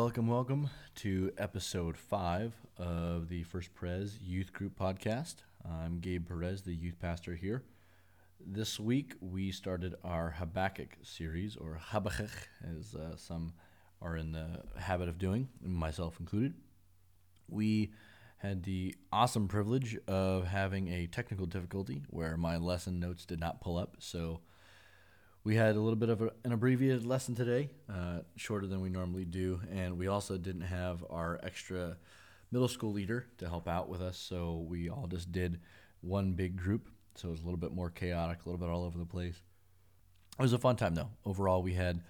welcome, welcome to episode five of the First Perez Youth Group podcast. I'm Gabe Perez, the youth pastor here. This week we started our Habakkuk series, or Habakkuk, as uh, some are in the habit of doing, myself included. We had the awesome privilege of having a technical difficulty where my lesson notes did not pull up, so we had a little bit of a, an abbreviated lesson today, uh, shorter than we normally do, and we also didn't have our extra middle school leader to help out with us, so we all just did one big group. So it was a little bit more chaotic, a little bit all over the place. It was a fun time, though. Overall, we had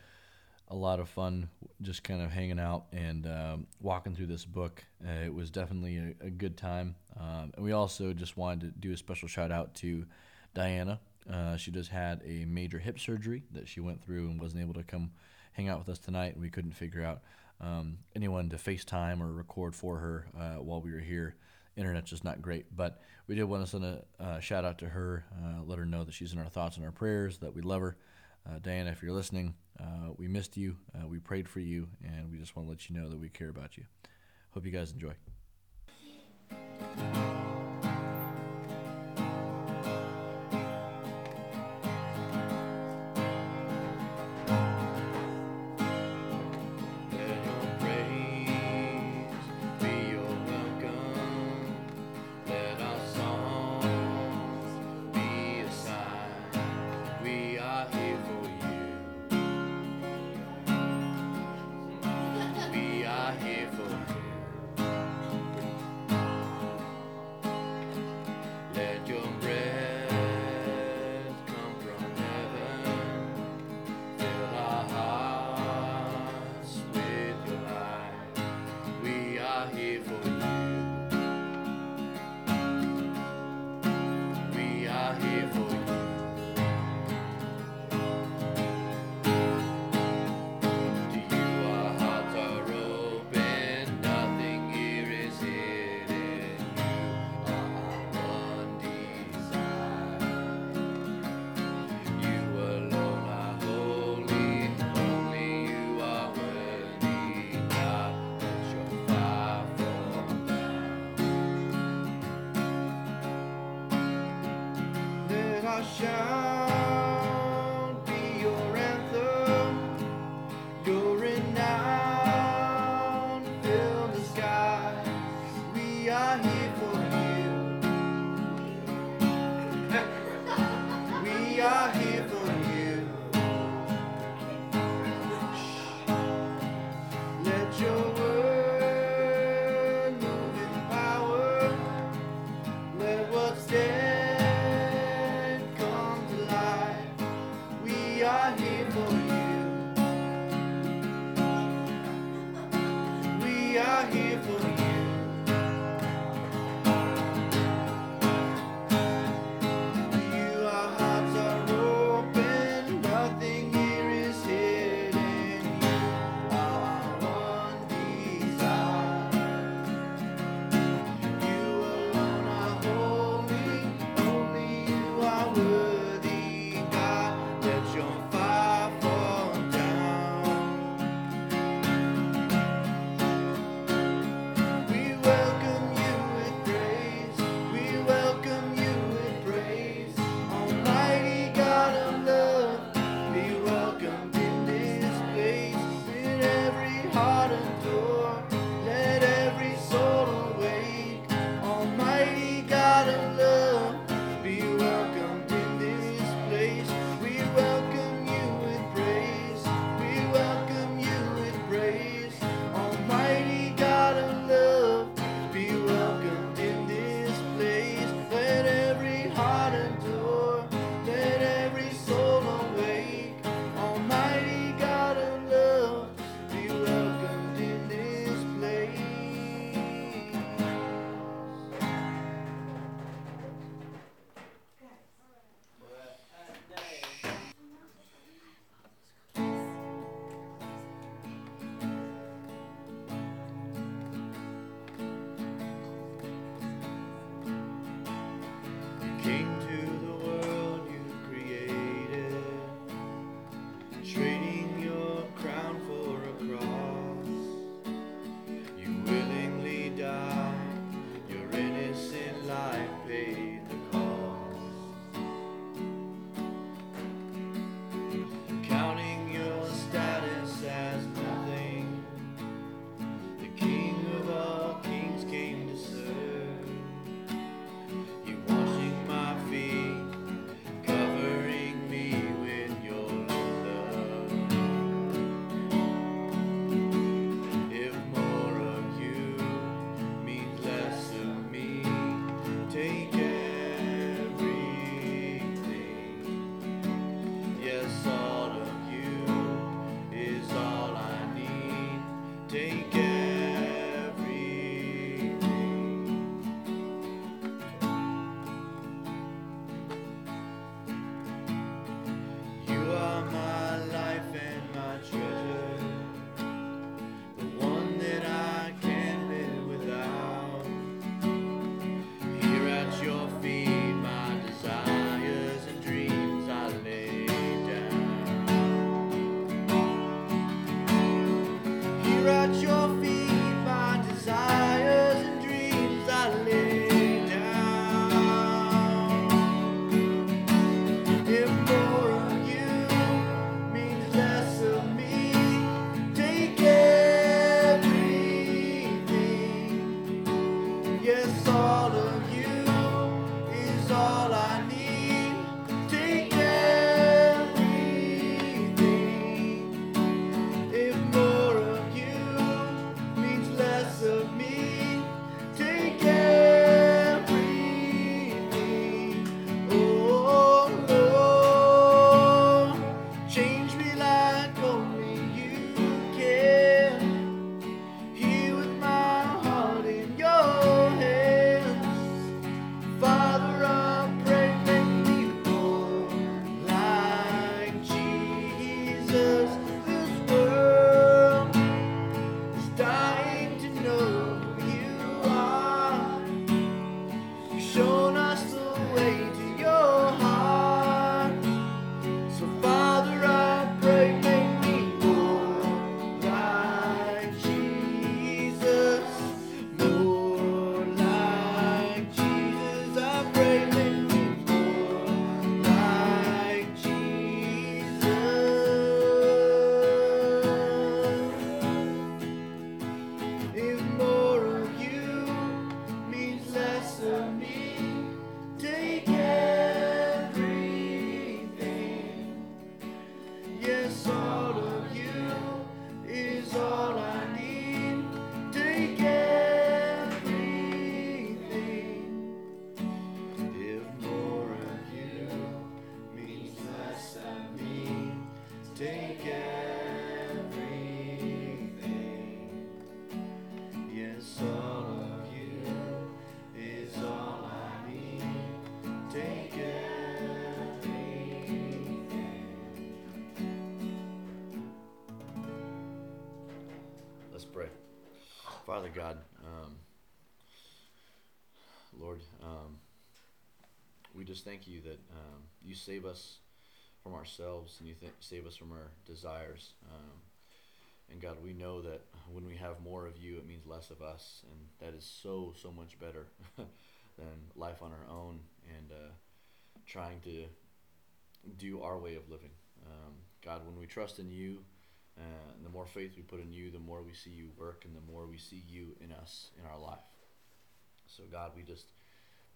a lot of fun just kind of hanging out and um, walking through this book. Uh, it was definitely a, a good time. Um, and we also just wanted to do a special shout out to Diana uh, she just had a major hip surgery that she went through and wasn't able to come hang out with us tonight. We couldn't figure out um, anyone to FaceTime or record for her uh, while we were here. Internet's just not great, but we did want to send a uh, shout out to her, uh, let her know that she's in our thoughts and our prayers, that we love her. Uh, Diana, if you're listening, we missed you. we prayed for you, and we just want to let you know that we care about you. Hope you guys enjoy. You. Father God, um, Lord, um, we just thank you that um, you save us from ourselves and you th- save us from our desires. Um, and God, we know that when we have more of you, it means less of us, and that is so so much better than life on our own and uh, trying to do our way of living. Um, God, when we trust in you, uh, and the more faith we put in you, the more we see you work, and the more we see you in us in our life. So, God, we just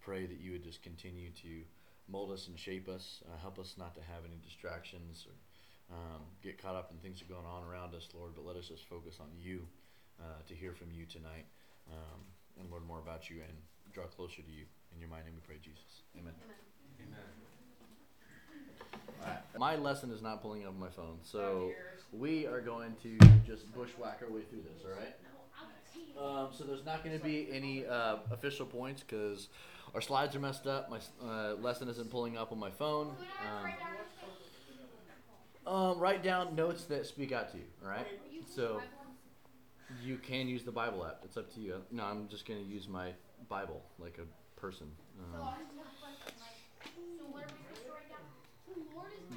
pray that you would just continue to mold us and shape us, uh, help us not to have any distractions or um, get caught up in things that are going on around us, Lord, but let us just focus on you uh, to hear from you tonight um, and learn more about you and draw closer to you. In your mighty name we pray, Jesus. Amen. Amen. My lesson is not pulling up on my phone, so we are going to just bushwhack our way through this, all right? Um, so there's not going to be any uh, official points because our slides are messed up. My uh, lesson isn't pulling up on my phone. Um, um, write down notes that speak out to you, all right? So you can use the Bible app. It's up to you. No, I'm just going to use my Bible like a person. Um,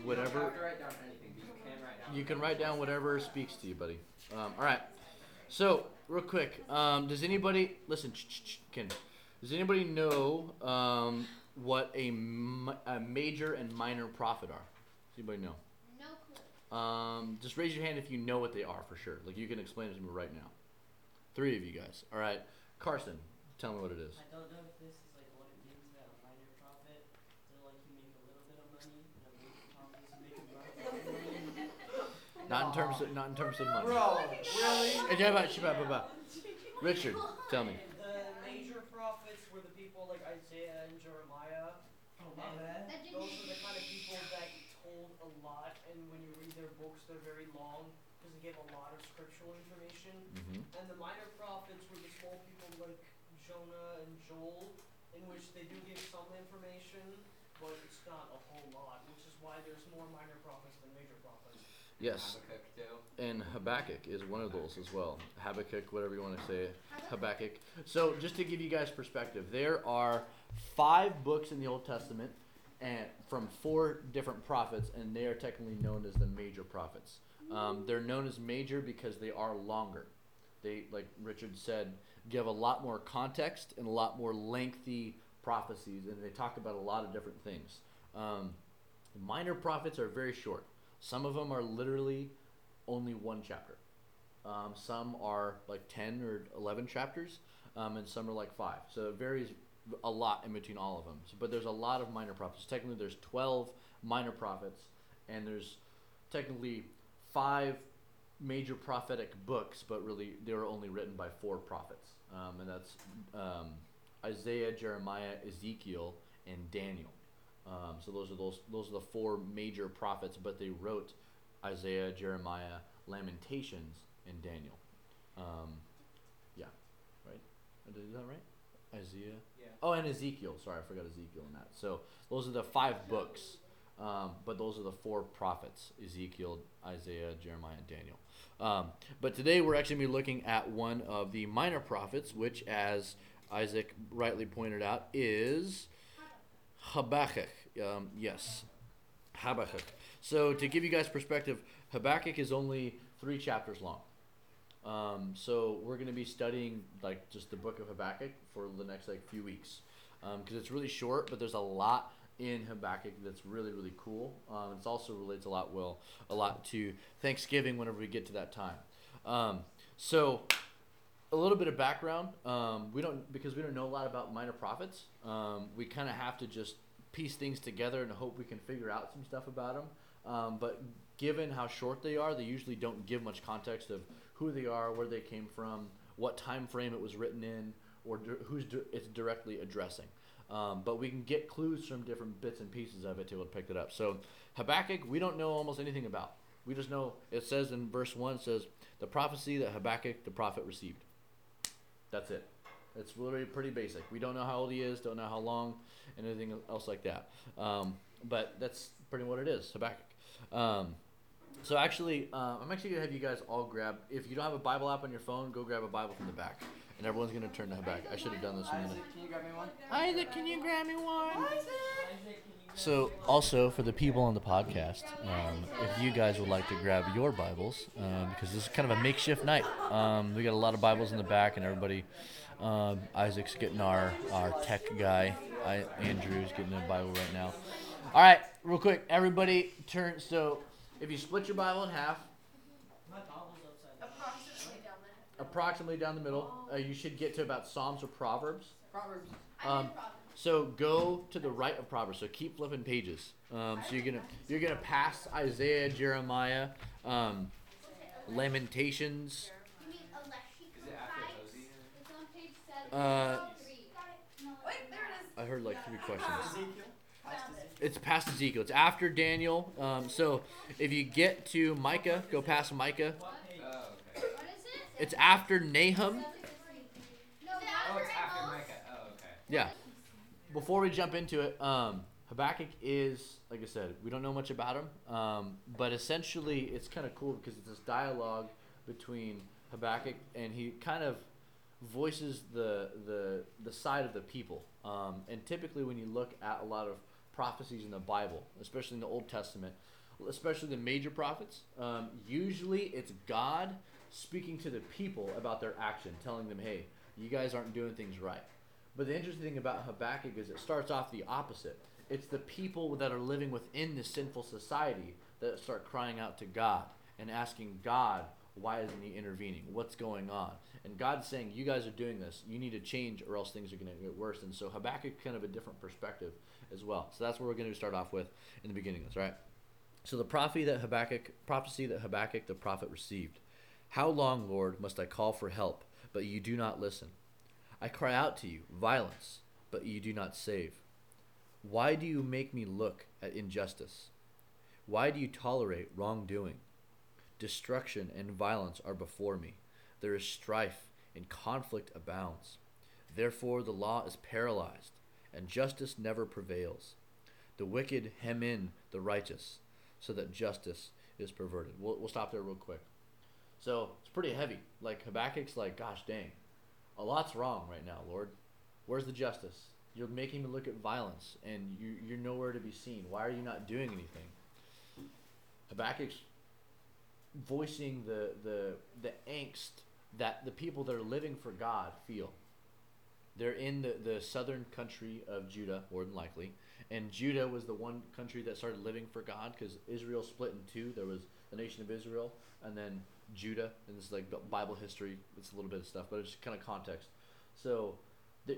whatever. don't have to write down anything, but you can write down. You can write down whatever speaks to you, buddy. Um, all right. So, real quick, um, does anybody listen? Ch- ch- ch- Ken, does anybody know um, what a, mi- a major and minor prophet are? Does anybody know? No clue. Um, just raise your hand if you know what they are for sure. Like you can explain it to me right now. Three of you guys. All right. Carson, tell me what it is. I don't know if this is like what it means that a minor prophet, they're like you make a little bit of money, and a major prophet is you make a lot of money. Not in terms of not in terms of money. Bro, really? Eh, yeah, but- shh, but- but- but. Richard, tell me. The major prophets were the people like Isaiah and Jeremiah. Oh, my and bad. Those didn't- are the kind of people that told a lot, and when you read their books, they're very long because they gave a lot of scriptural information. hmm And the minor prophets were the small people like Jonah and Joel, in which they do give some information, but it's not a whole lot, which is why there's more minor prophets than major prophets. Yes, Habakkuk too. and Habakkuk is one of those as well. Habakkuk, whatever you want to say. Habakkuk. So, just to give you guys perspective, there are five books in the Old Testament, and from four different prophets, and they are technically known as the major prophets. Um, they're known as major because they are longer. They, like Richard said, give a lot more context and a lot more lengthy prophecies, and they talk about a lot of different things. Um, minor prophets are very short. Some of them are literally only one chapter. Um, some are like 10 or 11 chapters, um, and some are like five. So it varies a lot in between all of them. So, but there's a lot of minor prophets. Technically, there's 12 minor prophets, and there's technically five major prophetic books, but really they were only written by four prophets, um, and that's um, Isaiah, Jeremiah, Ezekiel, and Daniel. Um, so those are those those are the four major prophets, but they wrote Isaiah, Jeremiah, Lamentations, and Daniel. Um, yeah, right? Is that right? Isaiah. Yeah. Oh, and Ezekiel. Sorry, I forgot Ezekiel in that. So those are the five books, um, but those are the four prophets: Ezekiel, Isaiah, Jeremiah, and Daniel. Um, but today we're actually going to be looking at one of the minor prophets, which, as Isaac rightly pointed out, is Habakkuk. Um, yes, Habakkuk. So to give you guys perspective, Habakkuk is only three chapters long. Um, so we're going to be studying like just the book of Habakkuk for the next like few weeks because it's really short, but there's a lot in Habakkuk that's really really cool. Um, it also relates a lot well a lot to Thanksgiving whenever we get to that time. Um, so a little bit of background. Um, we don't because we don't know a lot about minor prophets. Um, we kind of have to just piece things together and hope we can figure out some stuff about them. Um, but given how short they are, they usually don't give much context of who they are, where they came from, what time frame it was written in, or di- who's di- it's directly addressing. Um, but we can get clues from different bits and pieces of it to be able to pick it up. So Habakkuk, we don't know almost anything about. We just know it says in verse one says the prophecy that Habakkuk the prophet received. That's it. It's literally pretty basic. We don't know how old he is, don't know how long, and anything else like that. Um, but that's pretty what it is, Habakkuk. Um, So actually, uh, I'm actually gonna have you guys all grab. If you don't have a Bible app on your phone, go grab a Bible from the back, and everyone's gonna turn to Habakkuk. I should have done this in the. Isaac, can you grab me one? Isaac, can you grab me one? Isaac, So, also for the people on the podcast, um, if you guys would like to grab your Bibles, um, because this is kind of a makeshift night, um, we got a lot of Bibles in the back, and everybody. Um, Isaac's getting our our tech guy. I, Andrew's getting the Bible right now. All right, real quick, everybody turn. So, if you split your Bible in half, My Bible's upside down. Approximately down the approximately down the middle, uh, you should get to about Psalms or Proverbs. Proverbs. Um. So go to the right of Proverbs. So keep flipping pages. Um, so you're gonna you're gonna pass Isaiah, Jeremiah, um, Lamentations. You mean Alexi Is it after Hosea? It's on page seven. Uh, three. No, Wait, there it is. I heard like three questions. Ezekiel. Past Found it. Ezekiel. It's past Ezekiel. It's after Daniel. Um, so if you get to Micah, go past Micah. What? Oh, okay. What is it? It's after Nahum. Oh, it's after Micah. Oh, okay. Yeah. Before we jump into it, um, Habakkuk is, like I said, we don't know much about him, um, but essentially it's kind of cool because it's this dialogue between Habakkuk and he kind of voices the the the side of the people. Um, and typically, when you look at a lot of prophecies in the Bible, especially in the Old Testament, especially the major prophets, um, usually it's God speaking to the people about their action, telling them, "Hey, you guys aren't doing things right." But the interesting thing about Habakkuk is it starts off the opposite. It's the people that are living within this sinful society that start crying out to God and asking God, why isn't he intervening? What's going on? And God's saying, you guys are doing this. You need to change or else things are going to get worse. And so Habakkuk kind of a different perspective as well. So that's what we're going to start off with in the beginning. That's right. So the prophecy that Habakkuk, prophecy that Habakkuk the prophet received. How long, Lord, must I call for help, but you do not listen? I cry out to you, violence, but you do not save. Why do you make me look at injustice? Why do you tolerate wrongdoing? Destruction and violence are before me. There is strife and conflict abounds. Therefore the law is paralyzed, and justice never prevails. The wicked hem in the righteous, so that justice is perverted. We'll, we'll stop there real quick. So it's pretty heavy. Like Habakkuk's like, gosh dang, a lot's wrong right now, Lord. Where's the justice? You're making me look at violence, and you, you're nowhere to be seen. Why are you not doing anything? Habakkuk's voicing the, the, the angst that the people that are living for God feel. They're in the, the southern country of Judah, more than likely. And Judah was the one country that started living for God because Israel split in two. There was the nation of Israel and then Judah. And this is like Bible history. It's a little bit of stuff, but it's kind of context. So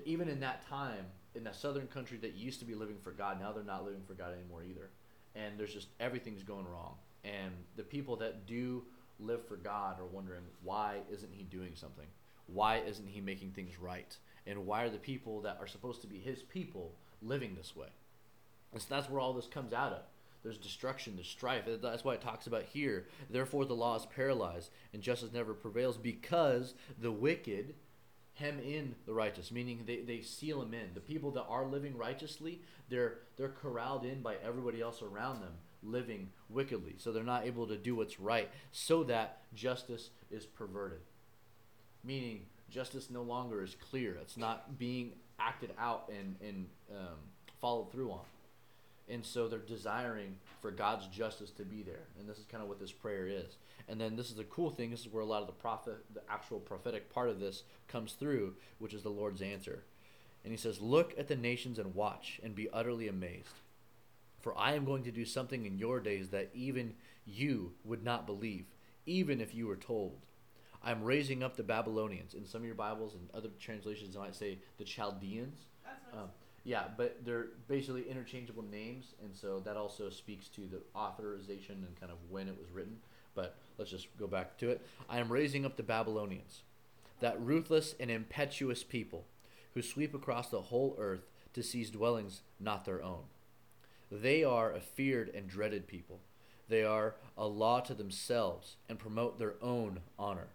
even in that time, in that southern country that used to be living for God, now they're not living for God anymore either. And there's just everything's going wrong. And the people that do live for God are wondering why isn't he doing something? Why isn't he making things right? And why are the people that are supposed to be his people living this way? And so that's where all this comes out of. There's destruction, there's strife. That's why it talks about here. Therefore, the law is paralyzed, and justice never prevails because the wicked hem in the righteous, meaning they, they seal them in. The people that are living righteously, they're they're corralled in by everybody else around them living wickedly. So they're not able to do what's right, so that justice is perverted. Meaning justice no longer is clear. It's not being acted out and, and um, followed through on. And so they're desiring for God's justice to be there. And this is kind of what this prayer is. And then this is the cool thing. This is where a lot of the prophet, the actual prophetic part of this comes through, which is the Lord's answer. And he says, Look at the nations and watch and be utterly amazed. For I am going to do something in your days that even you would not believe, even if you were told. I'm raising up the Babylonians. In some of your Bibles and other translations, it might say the Chaldeans. Um, yeah, but they're basically interchangeable names, and so that also speaks to the authorization and kind of when it was written. But let's just go back to it. I am raising up the Babylonians, that ruthless and impetuous people who sweep across the whole earth to seize dwellings not their own. They are a feared and dreaded people. They are a law to themselves and promote their own honor.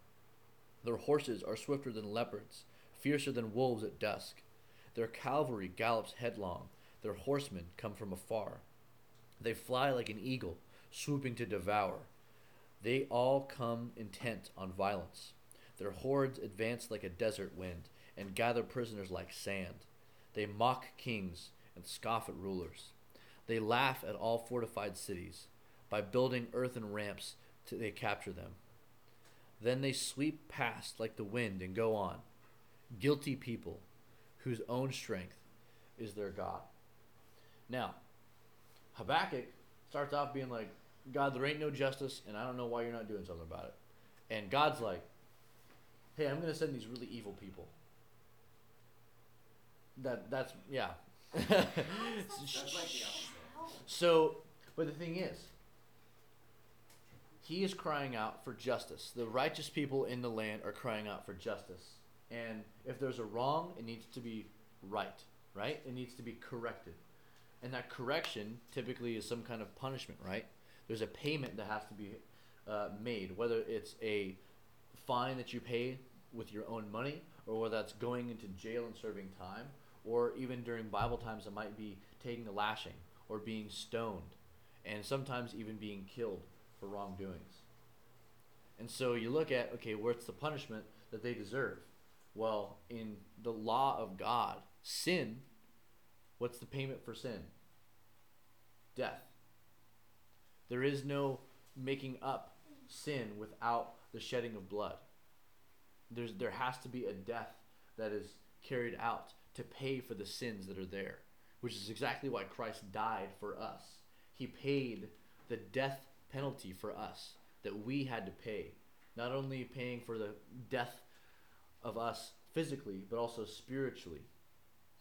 Their horses are swifter than leopards, fiercer than wolves at dusk. Their cavalry gallops headlong. Their horsemen come from afar. They fly like an eagle, swooping to devour. They all come intent on violence. Their hordes advance like a desert wind and gather prisoners like sand. They mock kings and scoff at rulers. They laugh at all fortified cities. By building earthen ramps, they capture them. Then they sweep past like the wind and go on. Guilty people whose own strength is their God. Now, Habakkuk starts off being like, God, there ain't no justice, and I don't know why you're not doing something about it. And God's like, hey, I'm going to send these really evil people. That That's, yeah. So, but the thing is, he is crying out for justice. The righteous people in the land are crying out for justice. And if there's a wrong, it needs to be right, right? It needs to be corrected. And that correction typically is some kind of punishment, right? There's a payment that has to be uh, made, whether it's a fine that you pay with your own money, or whether that's going into jail and serving time, or even during Bible times, it might be taking a lashing or being stoned, and sometimes even being killed for wrongdoings. And so you look at, okay, what's the punishment that they deserve? Well, in the law of God, sin, what's the payment for sin? Death. There is no making up sin without the shedding of blood. There's, there has to be a death that is carried out to pay for the sins that are there, which is exactly why Christ died for us. He paid the death penalty for us that we had to pay, not only paying for the death of us physically, but also spiritually,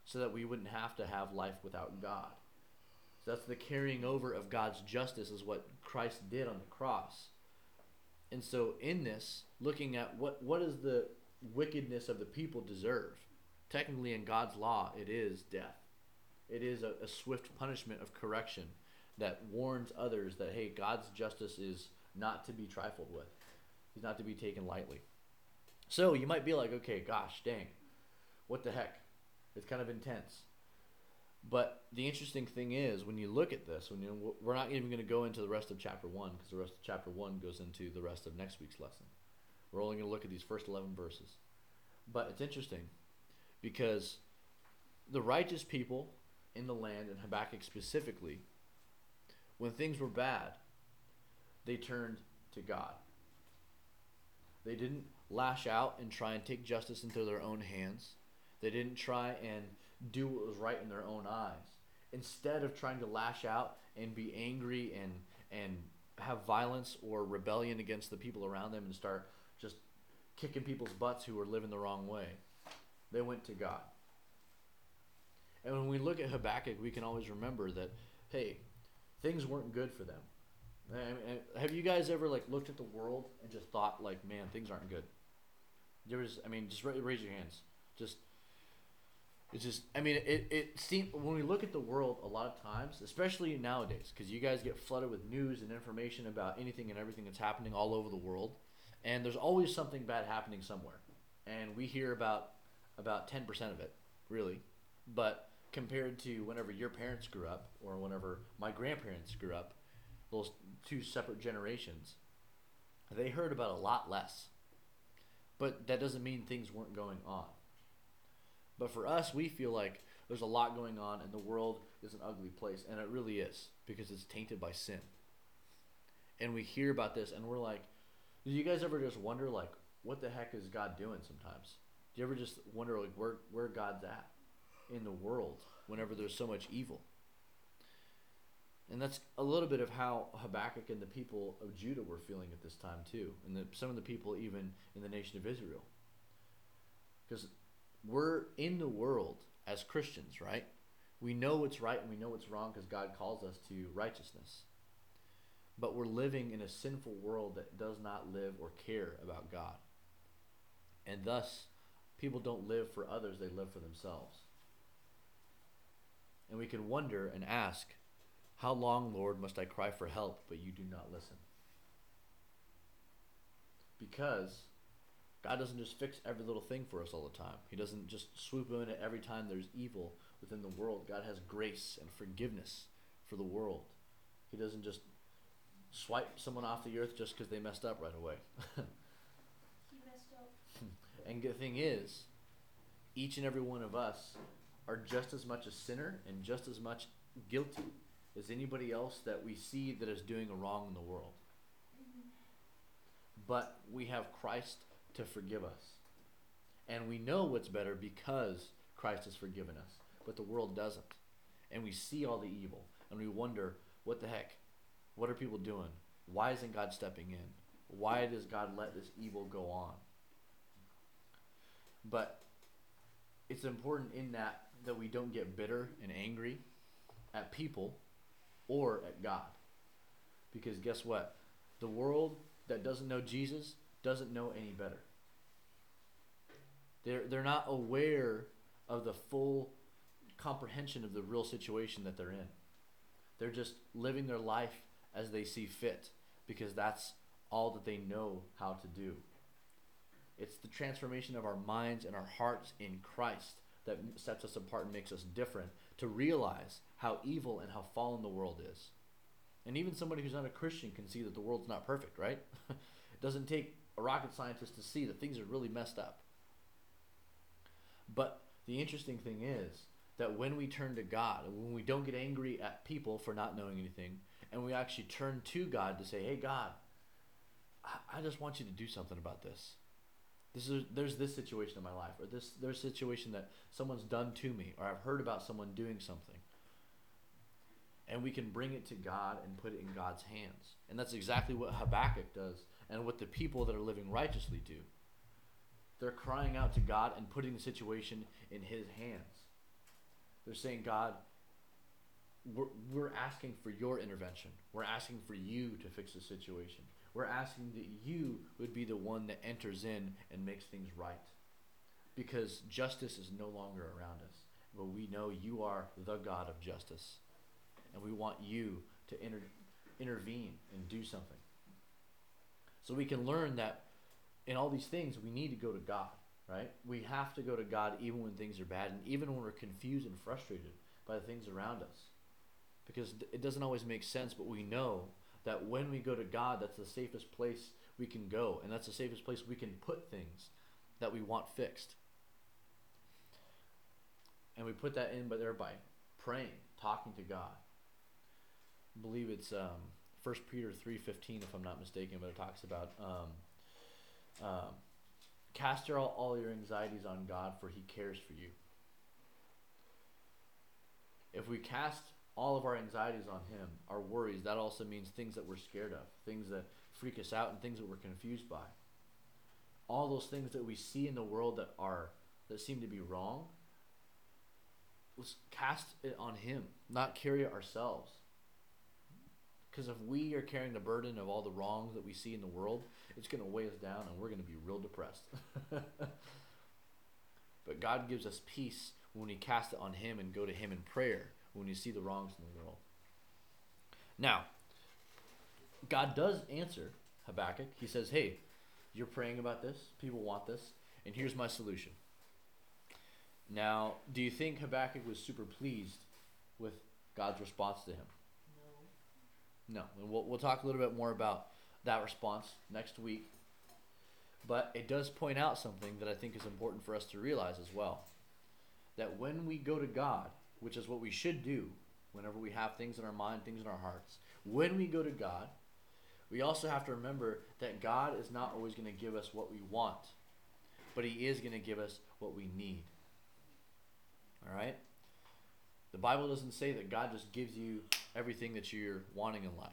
so that we wouldn't have to have life without God. So that's the carrying over of God's justice, is what Christ did on the cross. And so, in this, looking at what what does the wickedness of the people deserve, technically in God's law, it is death. It is a, a swift punishment of correction that warns others that hey, God's justice is not to be trifled with. He's not to be taken lightly. So you might be like, okay, gosh, dang, what the heck? It's kind of intense. But the interesting thing is, when you look at this, when you, we're not even going to go into the rest of chapter one because the rest of chapter one goes into the rest of next week's lesson. We're only going to look at these first eleven verses. But it's interesting because the righteous people in the land, and Habakkuk specifically, when things were bad, they turned to God. They didn't lash out and try and take justice into their own hands. They didn't try and do what was right in their own eyes. Instead of trying to lash out and be angry and and have violence or rebellion against the people around them and start just kicking people's butts who were living the wrong way, they went to God. And when we look at Habakkuk, we can always remember that, hey, things weren't good for them. Have you guys ever like looked at the world and just thought like, man, things aren't good? There was, I mean, just raise your hands. Just, it's just, I mean, it it seems when we look at the world a lot of times, especially nowadays, because you guys get flooded with news and information about anything and everything that's happening all over the world, and there's always something bad happening somewhere, and we hear about about ten percent of it, really, but compared to whenever your parents grew up or whenever my grandparents grew up, those two separate generations, they heard about a lot less. But that doesn't mean things weren't going on. But for us, we feel like there's a lot going on and the world is an ugly place. And it really is because it's tainted by sin. And we hear about this and we're like, do you guys ever just wonder, like, what the heck is God doing sometimes? Do you ever just wonder, like, where, where God's at in the world whenever there's so much evil? And that's a little bit of how Habakkuk and the people of Judah were feeling at this time too, and the, some of the people even in the nation of Israel. Because we're in the world as Christians, right? We know what's right and we know what's wrong because God calls us to righteousness. But we're living in a sinful world that does not live or care about God. And thus, people don't live for others, they live for themselves. And we can wonder and ask, how long, Lord, must I cry for help, but you do not listen? Because God doesn't just fix every little thing for us all the time. He doesn't just swoop in at every time there's evil within the world. God has grace and forgiveness for the world. He doesn't just swipe someone off the earth just because they messed up right away. He messed up. and the thing is, each and every one of us are just as much a sinner and just as much guilty as anybody else that we see that is doing a wrong in the world. Mm-hmm. But we have Christ to forgive us. And we know what's better because Christ has forgiven us. But the world doesn't. And we see all the evil and we wonder, what the heck? What are people doing? Why isn't God stepping in? Why does God let this evil go on? But it's important in that that we don't get bitter and angry at people or at God. Because guess what? The world that doesn't know Jesus doesn't know any better. They're, they're not aware of the full comprehension of the real situation that they're in. They're just living their life as they see fit because that's all that they know how to do. It's the transformation of our minds and our hearts in Christ that sets us apart and makes us different to realize how evil and how fallen the world is. And even somebody who's not a Christian can see that the world's not perfect, right? it doesn't take a rocket scientist to see that things are really messed up. But the interesting thing is that when we turn to God, when we don't get angry at people for not knowing anything, and we actually turn to God to say, "Hey God, I, just want you to do something about this. This is there's this situation in my life, or this there's a situation that someone's done to me, or I've heard about someone doing something." And we can bring it to God and put it in God's hands. And that's exactly what Habakkuk does and what the people that are living righteously do. They're crying out to God and putting the situation in His hands. They're saying, God, we're, we're asking for your intervention. We're asking for you to fix the situation. We're asking that you would be the one that enters in and makes things right. Because justice is no longer around us. But we know you are the God of justice. And we want you to inter- intervene and do something. So we can learn that in all these things, we need to go to God, right? We have to go to God even when things are bad and even when we're confused and frustrated by the things around us. Because it doesn't always make sense, but we know that when we go to God, that's the safest place we can go, and that's the safest place we can put things that we want fixed. And we put that in by there by praying, talking to God. I believe it's um, 1 Peter 3.15, if I'm not mistaken, but it talks about um, um, cast all, all your anxieties on God, for he cares for you. If we cast all of our anxieties on him, our worries, that also means things that we're scared of, things that freak us out, and things that we're confused by. All those things that we see in the world that are that seem to be wrong, let's cast it on him, not carry it ourselves. Because if we are carrying the burden of all the wrongs that we see in the world, it's going to weigh us down and we're going to be real depressed. but God gives us peace when we cast it on Him and go to Him in prayer when you see the wrongs in the world. Now, God does answer Habakkuk. He says, Hey, you're praying about this, people want this, and here's my solution. Now, do you think Habakkuk was super pleased with God's response to him? No. No, and we'll, we'll talk a little bit more about that response next week. But it does point out something that I think is important for us to realize as well. That when we go to God, which is what we should do whenever we have things in our mind, things in our hearts, when we go to God, we also have to remember that God is not always going to give us what we want, but He is going to give us what we need. All right? The Bible doesn't say that God just gives you everything that you're wanting in life.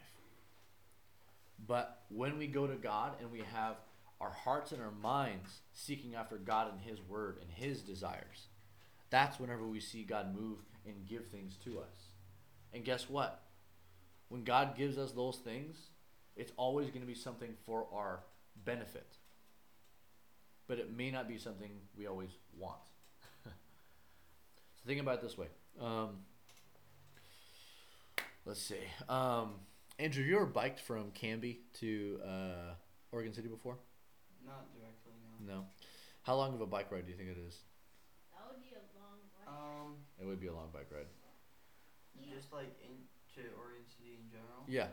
But when we go to God and we have our hearts and our minds seeking after God and His Word and His desires, that's whenever we see God move and give things to us. And guess what? When God gives us those things, it's always going to be something for our benefit. But it may not be something we always want. so think about it this way. Um, let's see. Um, Andrew, you ever biked from Canby to uh, Oregon City before? Not directly, no. No. How long of a bike ride do you think it is? That would be a long one. Um, It would be a long bike ride. Yeah. just like into Oregon City in general. Yeah.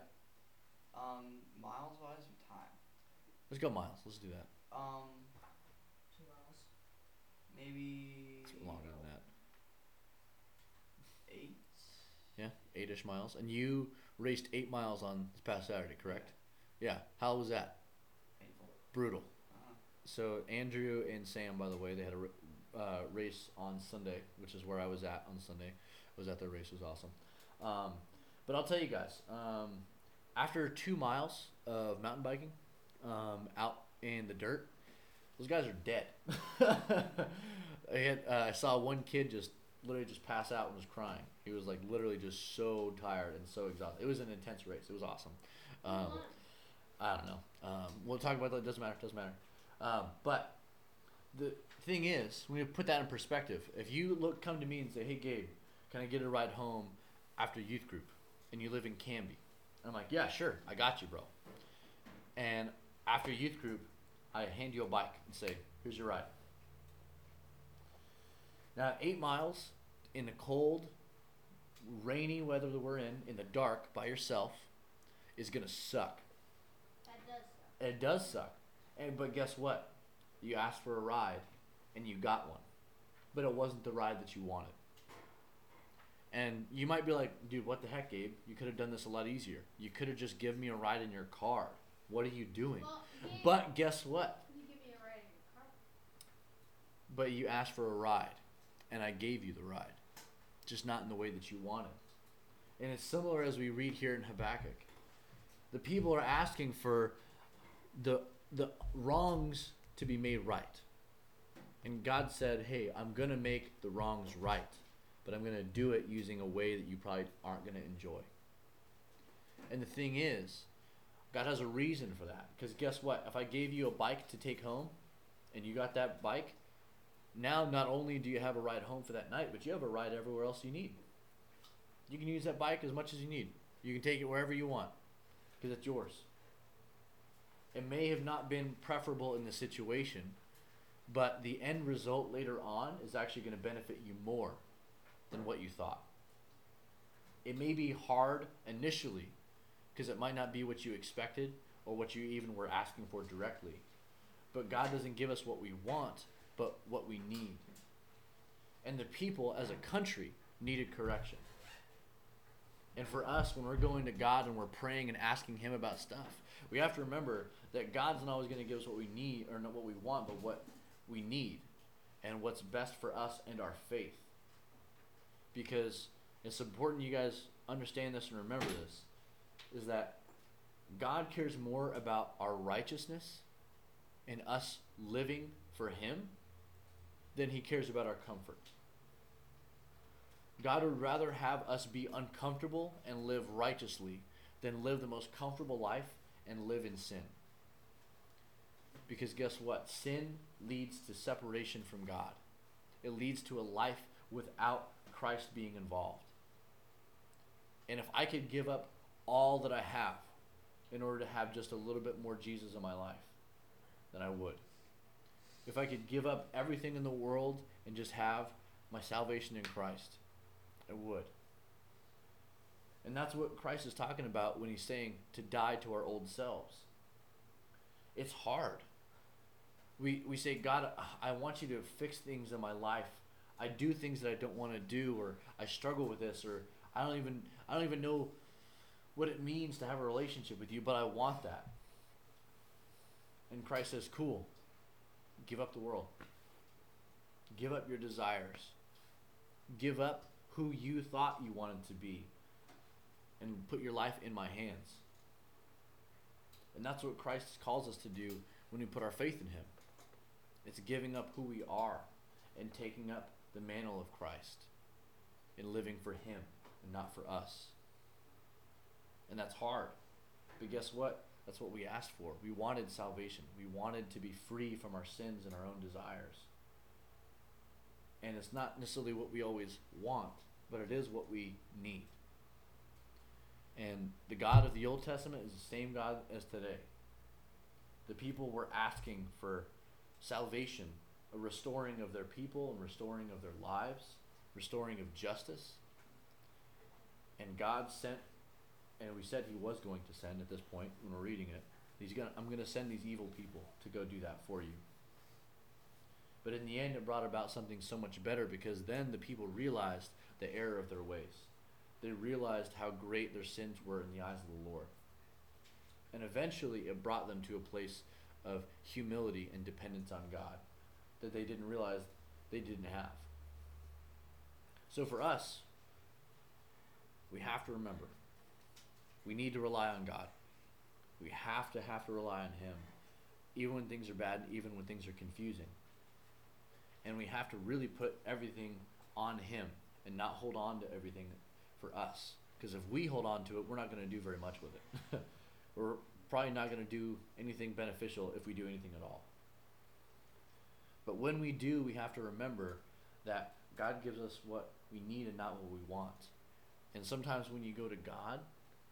Um, miles wise or time? Let's go miles. Let's do that. Um, Two miles. maybe It's longer than that. eight. Yeah, eight-ish miles. And you raced eight miles on this past Saturday, correct? Yeah. How was that? Painful. Brutal. Uh-huh. So Andrew and Sam, by the way, they had a r- uh, race on Sunday, which is where I was at on Sunday. Was at their race. It was awesome. Um, but I'll tell you guys, um, after two miles of mountain biking um, out in the dirt, those guys are dead. I, had, uh, I saw one kid just literally just pass out and was crying. He was like literally just so tired and so exhausted. It was an intense race. It was awesome. Um. I don't know. Um, we'll talk about that. It doesn't matter. It doesn't matter. Um, but the thing is, when you put that in perspective, if you look, come to me and say, "Hey, Gabe, can I get a ride home after youth group?" and you live in Canby, I'm like, "Yeah, sure. I got you, bro." And after youth group, I hand you a bike and say, "Here's your ride." Now, eight miles in the cold, rainy weather that we're in, in the dark by yourself, is gonna suck. That does suck. It does suck. And but guess what? You asked for a ride and you got one. But it wasn't the ride that you wanted. And you might be like, dude, what the heck, Gabe? You could have done this a lot easier. You could have just given me a ride in your car. What are you doing? Well, But guess what? you give me a ride in your car. But you asked for a ride, and I gave you the ride, just not in the way that you wanted. And it's similar as we read here in Habakkuk. The people are asking for the the wrongs to be made right. And God said, "Hey, I'm going to make the wrongs right, but I'm going to do it using a way that you probably aren't going to enjoy." And the thing is, God has a reason for that. Because guess what? If I gave you a bike to take home, and you got that bike, now not only do you have a ride home for that night, but you have a ride everywhere else you need. You can use that bike as much as you need. You can take it wherever you want because it's yours. It may have not been preferable in the situation, but the end result later on is actually going to benefit you more than what you thought. It may be hard initially because it might not be what you expected or what you even were asking for directly. But God doesn't give us what we want, but what we need. And the people as a country needed correction. And for us, when we're going to God and we're praying and asking Him about stuff, we have to remember that God's not always going to give us what we need, or not what we want, but what we need and what's best for us and our faith. Because it's important you guys understand this and remember this is that God cares more about our righteousness and us living for Him than He cares about our comfort. God would rather have us be uncomfortable and live righteously than live the most comfortable life and live in sin. Because guess what? Sin leads to separation from God, it leads to a life without Christ being involved. And if I could give up all that I have in order to have just a little bit more Jesus in my life, then I would. If I could give up everything in the world and just have my salvation in Christ, I would. And that's what Christ is talking about when he's saying to die to our old selves. It's hard. We, we say, God, I want you to fix things in my life. I do things that I don't want to do, or I struggle with this, or I don't even I don't even know what it means to have a relationship with you, but I want that. And Christ says, Cool. Give up the world. Give up your desires. Give up who you thought you wanted to be. And put your life in my hands. And that's what Christ calls us to do when we put our faith in Him. It's giving up who we are and taking up the mantle of Christ and living for Him and not for us. And that's hard. But guess what? That's what we asked for. We wanted salvation. We wanted to be free from our sins and our own desires. And it's not necessarily what we always want, but it is what we need. And the God of the Old Testament is the same God as today. The people were asking for salvation, a restoring of their people and restoring of their lives, restoring of justice. And God sent and we said he was going to send at this point when we're reading it. He's gonna I'm gonna send these evil people to go do that for you. But in the end it brought about something so much better because then the people realized the error of their ways. They realized how great their sins were in the eyes of the Lord. And eventually it brought them to a place of humility and dependence on God that they didn't realize they didn't have. So for us, we have to remember we need to rely on God. We have to have to rely on Him, even when things are bad, even when things are confusing. And we have to really put everything on Him and not hold on to everything for us. Because if we hold on to it, we're not going to do very much with it. we're probably not going to do anything beneficial if we do anything at all. But when we do, we have to remember that God gives us what we need and not what we want. And sometimes when you go to God,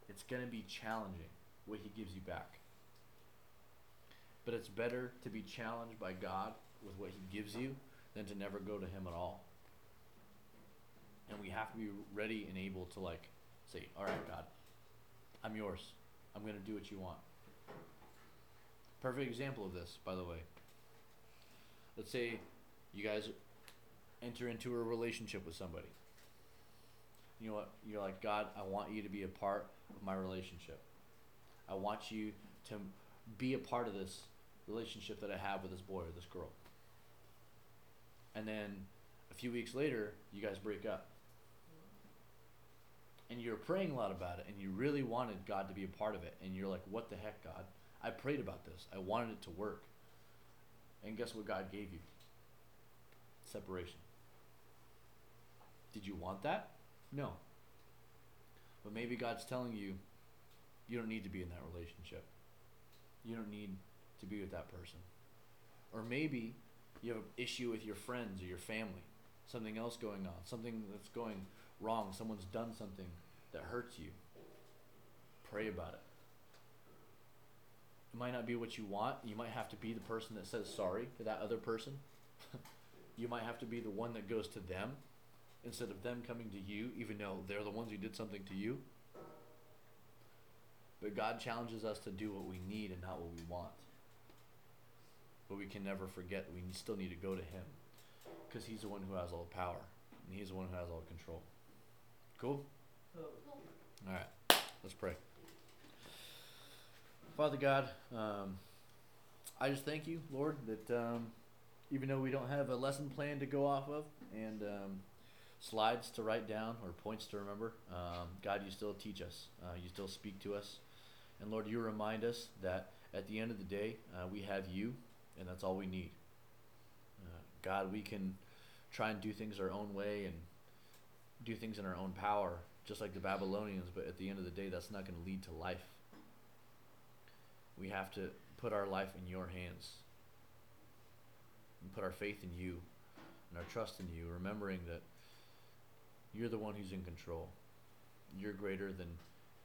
it's going to be challenging what He gives you back. But it's better to be challenged by God with what He gives you than to never go to Him at all. And we have to be ready and able to, like, say, All right, God, I'm yours. I'm going to do what you want. Perfect example of this, by the way. Let's say you guys enter into a relationship with somebody. You know what? You're like, God, I want you to be a part of my relationship. I want you to be a part of this relationship that I have with this boy or this girl. And then a few weeks later, you guys break up. And you're praying a lot about it, and you really wanted God to be a part of it. And you're like, what the heck, God? I prayed about this. I wanted it to work. And guess what God gave you? Separation. Did you want that? No. But maybe God's telling you you don't need to be in that relationship. You don't need to be with that person. Or maybe you have an issue with your friends or your family, something else going on, something that's going wrong, someone's done something that hurts you. Pray about it. It might not be what you want. You might have to be the person that says sorry to that other person. you might have to be the one that goes to them instead of them coming to you, even though they're the ones who did something to you. But God challenges us to do what we need and not what we want. But we can never forget we still need to go to Him because He's the one who has all the power and He's the one who has all the control. Cool? All right, let's pray. Father God, um, I just thank you, Lord, that um, even though we don't have a lesson plan to go off of and um, slides to write down or points to remember, um, God, you still teach us. Uh, you still speak to us. And Lord, you remind us that at the end of the day, uh, we have you, and that's all we need. Uh, God, we can try and do things our own way and do things in our own power, just like the Babylonians, but at the end of the day, that's not going to lead to life. We have to put our life in your hands and put our faith in you and our trust in you, remembering that you're the one who's in control. You're greater than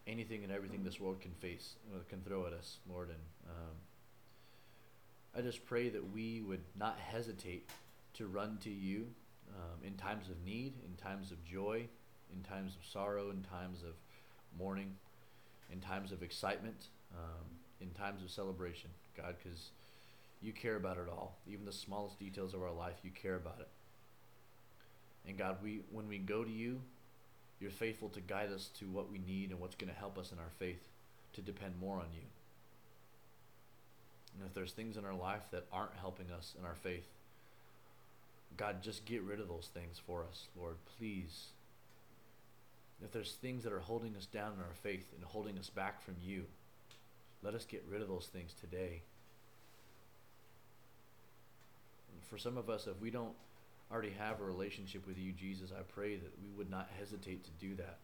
anything and everything this world can face, uh, can throw at us, Lord. And um, I just pray that we would not hesitate to run to you um, in times of need, in times of joy, in times of sorrow, in times of mourning, in times of excitement, um, in times of celebration, God, because you care about it all. Even the smallest details of our life, you care about it. And God, we when we go to you, you're faithful to guide us to what we need and what's going to help us in our faith to depend more on you. And if there's things in our life that aren't helping us in our faith, God, just get rid of those things for us, Lord, please. If there's things that are holding us down in our faith and holding us back from you, let us get rid of those things today. And for some of us, if we don't already have a relationship with you, Jesus, I pray that we would not hesitate to do that.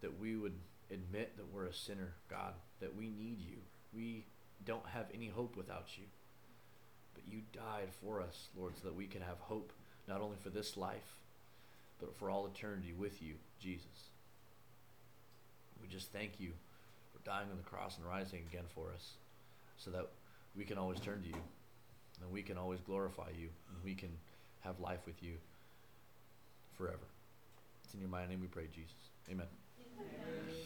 That we would admit that we're a sinner, God, that we need you. We don't have any hope without you. But you died for us, Lord, so that we can have hope not only for this life, but for all eternity with you, Jesus. We just thank you dying on the cross and rising again for us so that we can always turn to you and we can always glorify you and we can have life with you forever. It's in your mighty name we pray, Jesus. Amen. Amen.